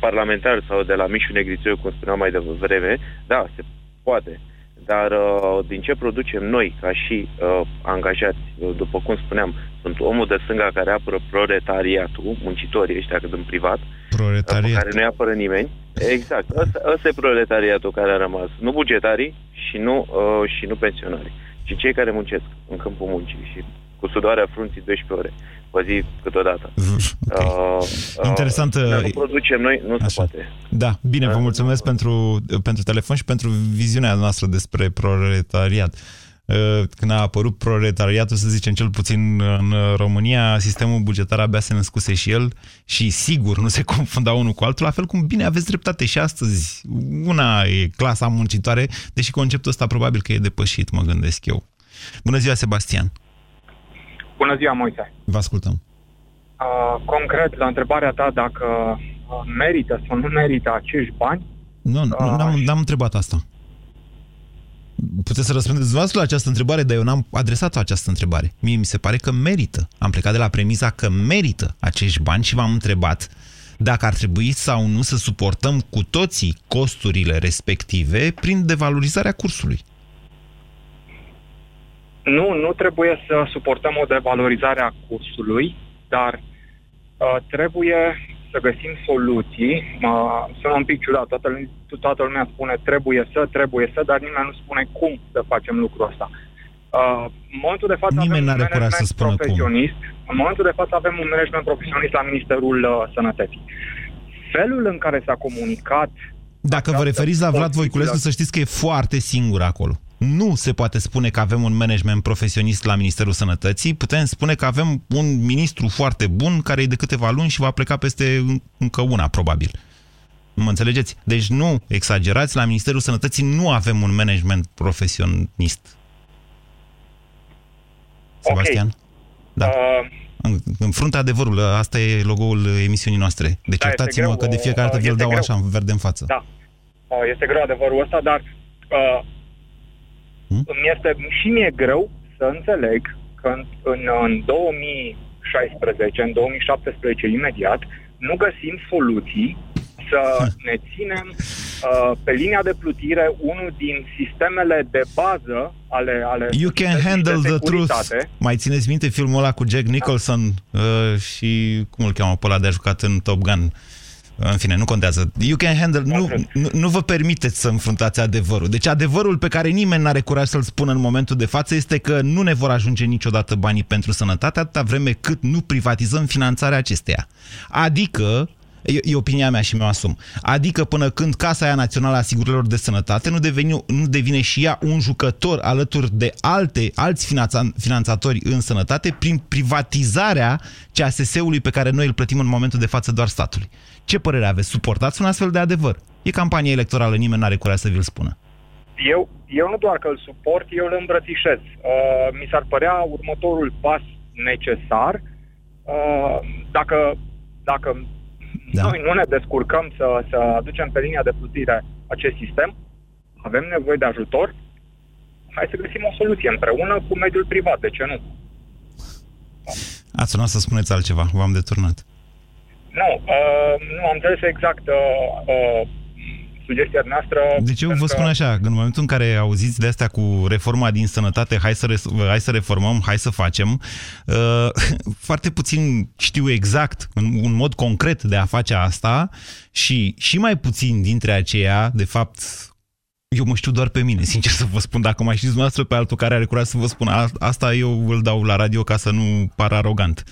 parlamentari sau de la Mișu Negrițoiu, cum spuneam mai devreme, da, se poate. Dar uh, din ce producem noi, ca și uh, angajați, uh, după cum spuneam, sunt omul de stânga care apără proletariatul, muncitorii ăștia cât în privat, Proletariat. care nu-i apără nimeni. Exact. Ăsta, ăsta e proletariatul care a rămas. Nu bugetarii și nu, uh, și nu pensionarii, ci cei care muncesc în câmpul muncii și cu sudoarea frunții 12 ore pe zi câteodată. Okay. Uh, uh, Interesantă- Dacă nu producem noi, nu se poate. Da, bine, vă mulțumesc pentru, pentru telefon și pentru viziunea noastră despre proletariat. Uh, Când a apărut proletariatul, să zicem, cel puțin în România, sistemul bugetar abia se născuse și el și sigur nu se confunda unul cu altul, la fel cum bine aveți dreptate și astăzi. Una e clasa muncitoare, deși conceptul ăsta probabil că e depășit, mă gândesc eu. Bună ziua, Sebastian! Bună ziua, Moise. Vă ascultăm. Uh, concret, la întrebarea ta dacă uh, merită sau nu merită acești bani, Nu, nu n-am, n-am întrebat asta. Puteți să răspundeți dumneavoastră la această întrebare, dar eu n-am adresat această întrebare. Mie mi se pare că merită. Am plecat de la premiza că merită acești bani și v-am întrebat dacă ar trebui sau nu să suportăm cu toții costurile respective prin devalorizarea cursului. Nu, nu trebuie să suportăm o devalorizare a cursului, dar uh, trebuie să găsim soluții. Uh, sună un pic ciudat, toată, lu- toată lumea spune trebuie să, trebuie să, dar nimeni nu spune cum să facem lucrul ăsta. Uh, în momentul de față Nimeni avem un n-are curaj să management spună cum. profesionist. În momentul de față avem un management profesionist la Ministerul uh, Sănătății. Felul în care s-a comunicat Dacă vă referiți la Vlad Voiculescu, să știți că e foarte singur acolo. Nu se poate spune că avem un management profesionist la Ministerul Sănătății, putem spune că avem un ministru foarte bun care e de câteva luni și va pleca peste în- încă una, probabil. Mă înțelegeți? Deci nu exagerați, la Ministerul Sănătății nu avem un management profesionist. Sebastian? Da. Uh, În, în fruntea adevărului, asta e logo-ul emisiunii noastre. Deci Da, este iertați-mă greu, că de fiecare dată uh, vi-l este dau greu. așa, în verde în față. Da. Uh, Este greu adevărul ăsta, dar uh, îmi este și mie greu să înțeleg că în, în, în 2016, în 2017 imediat, nu găsim soluții să ne ținem uh, pe linia de plutire, unul din sistemele de bază ale... ale You can handle the truth. Mai țineți minte filmul ăla cu Jack Nicholson da. uh, și cum îl cheamă pe ăla de a jucat în Top Gun? În fine, nu contează. You can handle... Nu, nu, nu vă permiteți să înfruntați adevărul. Deci adevărul pe care nimeni n-are curaj să-l spună în momentul de față este că nu ne vor ajunge niciodată banii pentru sănătate atâta vreme cât nu privatizăm finanțarea acesteia. Adică E, e opinia mea și mi-o asum. Adică până când Casa aia Națională a Asigurărilor de Sănătate nu devine, nu devine și ea un jucător alături de alte, alți finanța, finanțatori în sănătate prin privatizarea CASS-ului pe care noi îl plătim în momentul de față doar statului. Ce părere aveți? Suportați un astfel de adevăr? E campanie electorală, nimeni nu are curaj să vi-l spună. Eu, eu nu doar că îl suport, eu îl îmbrățișez. Uh, mi s-ar părea următorul pas necesar uh, dacă, dacă da. Noi nu ne descurcăm să, să aducem pe linia de plutire acest sistem, avem nevoie de ajutor, hai să găsim o soluție împreună cu mediul privat, de ce nu? Ați sunat să spuneți altceva, v-am deturnat. Nu, uh, nu am înțeles exact uh, uh, sugestia noastră... Deci eu vă spun așa, în momentul în care auziți de astea cu reforma din sănătate, hai să, hai să reformăm, hai să facem, uh, foarte puțin știu exact, în un mod concret de a face asta și, și mai puțin dintre aceia, de fapt, eu mă știu doar pe mine, sincer să vă spun. Dacă mai știți dumneavoastră pe altul care are curaj să vă spun asta, eu îl dau la radio ca să nu par arogant.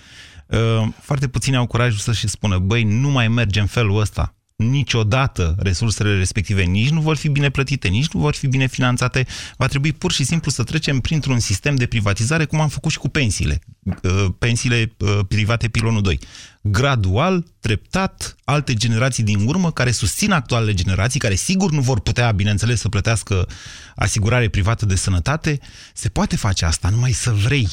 Uh, foarte puțini au curajul să-și spună, băi, nu mai merge în felul ăsta niciodată resursele respective nici nu vor fi bine plătite, nici nu vor fi bine finanțate. Va trebui pur și simplu să trecem printr-un sistem de privatizare, cum am făcut și cu pensiile. Uh, pensiile uh, private pilonul 2. Gradual, treptat, alte generații din urmă care susțin actualele generații, care sigur nu vor putea, bineînțeles, să plătească asigurare privată de sănătate, se poate face asta, numai să vrei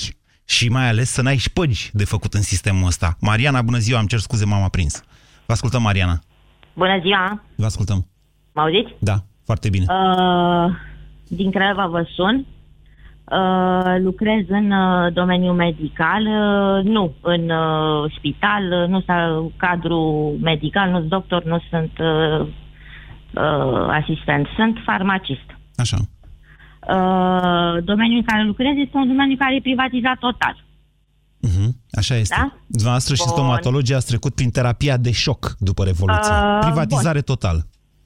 și mai ales să n-ai șpăgi de făcut în sistemul ăsta. Mariana, bună ziua, am cer scuze, m-am aprins. Vă ascultăm, Mariana. Bună ziua! Vă ascultăm. Mă auziți? Da, foarte bine. Uh, din Craiova vă sun. Uh, lucrez în uh, domeniul medical, uh, nu în uh, spital, uh, nu sunt cadru medical, nu sunt doctor, nu sunt uh, uh, asistent, sunt farmacist. Așa. Uh, domeniul în care lucrez este un domeniu care e privatizat total. Uh-huh. Așa este. Da? Dumneavoastră și stomatologii ați trecut prin terapia de șoc după Revoluție. Uh, Privatizare bun. total.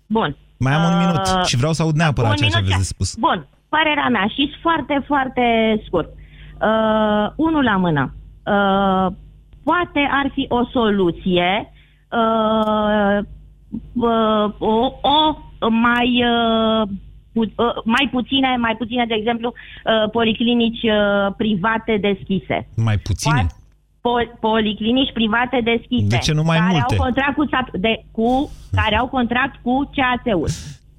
Bun. Mai am uh, un minut și vreau să aud neapărat ceea ce aveți de spus. Bun. Părerea mea și foarte, foarte scurt. Uh, unul la mână. Uh, poate ar fi o soluție uh, uh, o, o mai uh, pu- uh, mai puține, mai puține, de exemplu, uh, policlinici uh, private deschise. Mai puține? Pol- policlinici private deschise. De ce nu mai care multe? Au contract cu, de, cu, care au contract cu CAS-ul.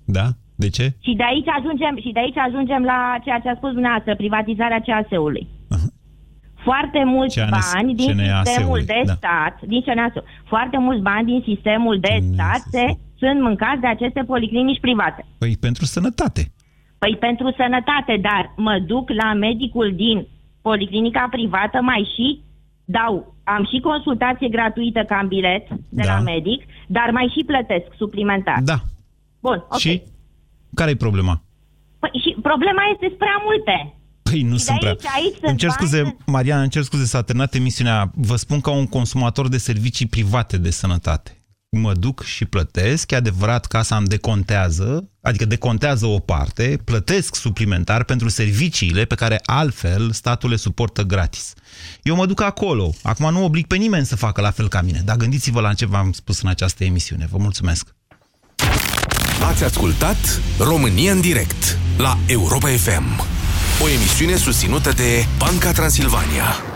Da? De ce? Și de aici ajungem, și de aici ajungem la ceea ce a spus dumneavoastră, privatizarea CAS-ului. Uh-huh. Foarte mulți CNS, bani din sistemul de da. stat, din CNAS, foarte mulți bani din sistemul de CNS. stat se sunt mâncați de aceste policlinici private. Păi pentru sănătate. Păi pentru sănătate, dar mă duc la medicul din policlinica privată, mai și dau, am și consultație gratuită ca bilet de da. la medic, dar mai și plătesc suplimentar. Da. Bun, ok. Și care e problema? Păi și problema este prea multe. Păi nu și sunt aici, prea. Aici îmi cer scuze, bani... Mariana, îmi cer scuze, s-a terminat emisiunea. Vă spun ca un consumator de servicii private de sănătate mă duc și plătesc, e adevărat, casa îmi decontează, adică decontează o parte, plătesc suplimentar pentru serviciile pe care altfel statul le suportă gratis. Eu mă duc acolo. Acum nu oblig pe nimeni să facă la fel ca mine, dar gândiți-vă la ce v-am spus în această emisiune. Vă mulțumesc! Ați ascultat România în direct la Europa FM, o emisiune susținută de Banca Transilvania.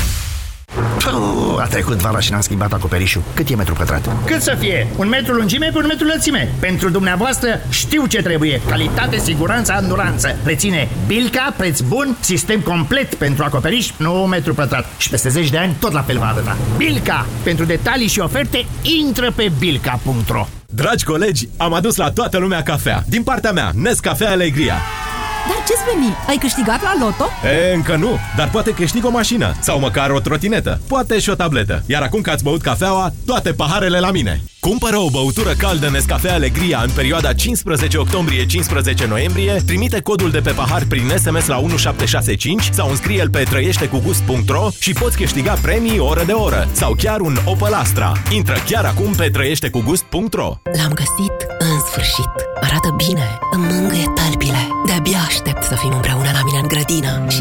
Puh, a trecut vara și n-am schimbat acoperișul. Cât e metru pătrat? Cât să fie? Un metru lungime pe un metru lățime. Pentru dumneavoastră știu ce trebuie. Calitate, siguranță, anduranță. Reține Bilca, preț bun, sistem complet pentru acoperiș, 9 metru pătrat. Și peste 10 de ani tot la fel va arăta. Bilca! Pentru detalii și oferte, intră pe bilca.ro Dragi colegi, am adus la toată lumea cafea. Din partea mea, Nescafe Alegria. Dar ce-ți veni? Ai câștigat la loto? E, încă nu, dar poate câștig o mașină sau măcar o trotinetă, poate și o tabletă. Iar acum că ați băut cafeaua, toate paharele la mine. Cumpără o băutură caldă Nescafe Alegria în perioada 15 octombrie-15 noiembrie, trimite codul de pe pahar prin SMS la 1765 sau înscrie-l pe trăieștecugust.ro și poți câștiga premii oră de oră sau chiar un Opel Astra. Intră chiar acum pe trăieștecugust.ro L-am găsit în sfârșit. Arată bine, îmi mângâie talpile. De-abia aștept să fim împreună la mine în grădină. Și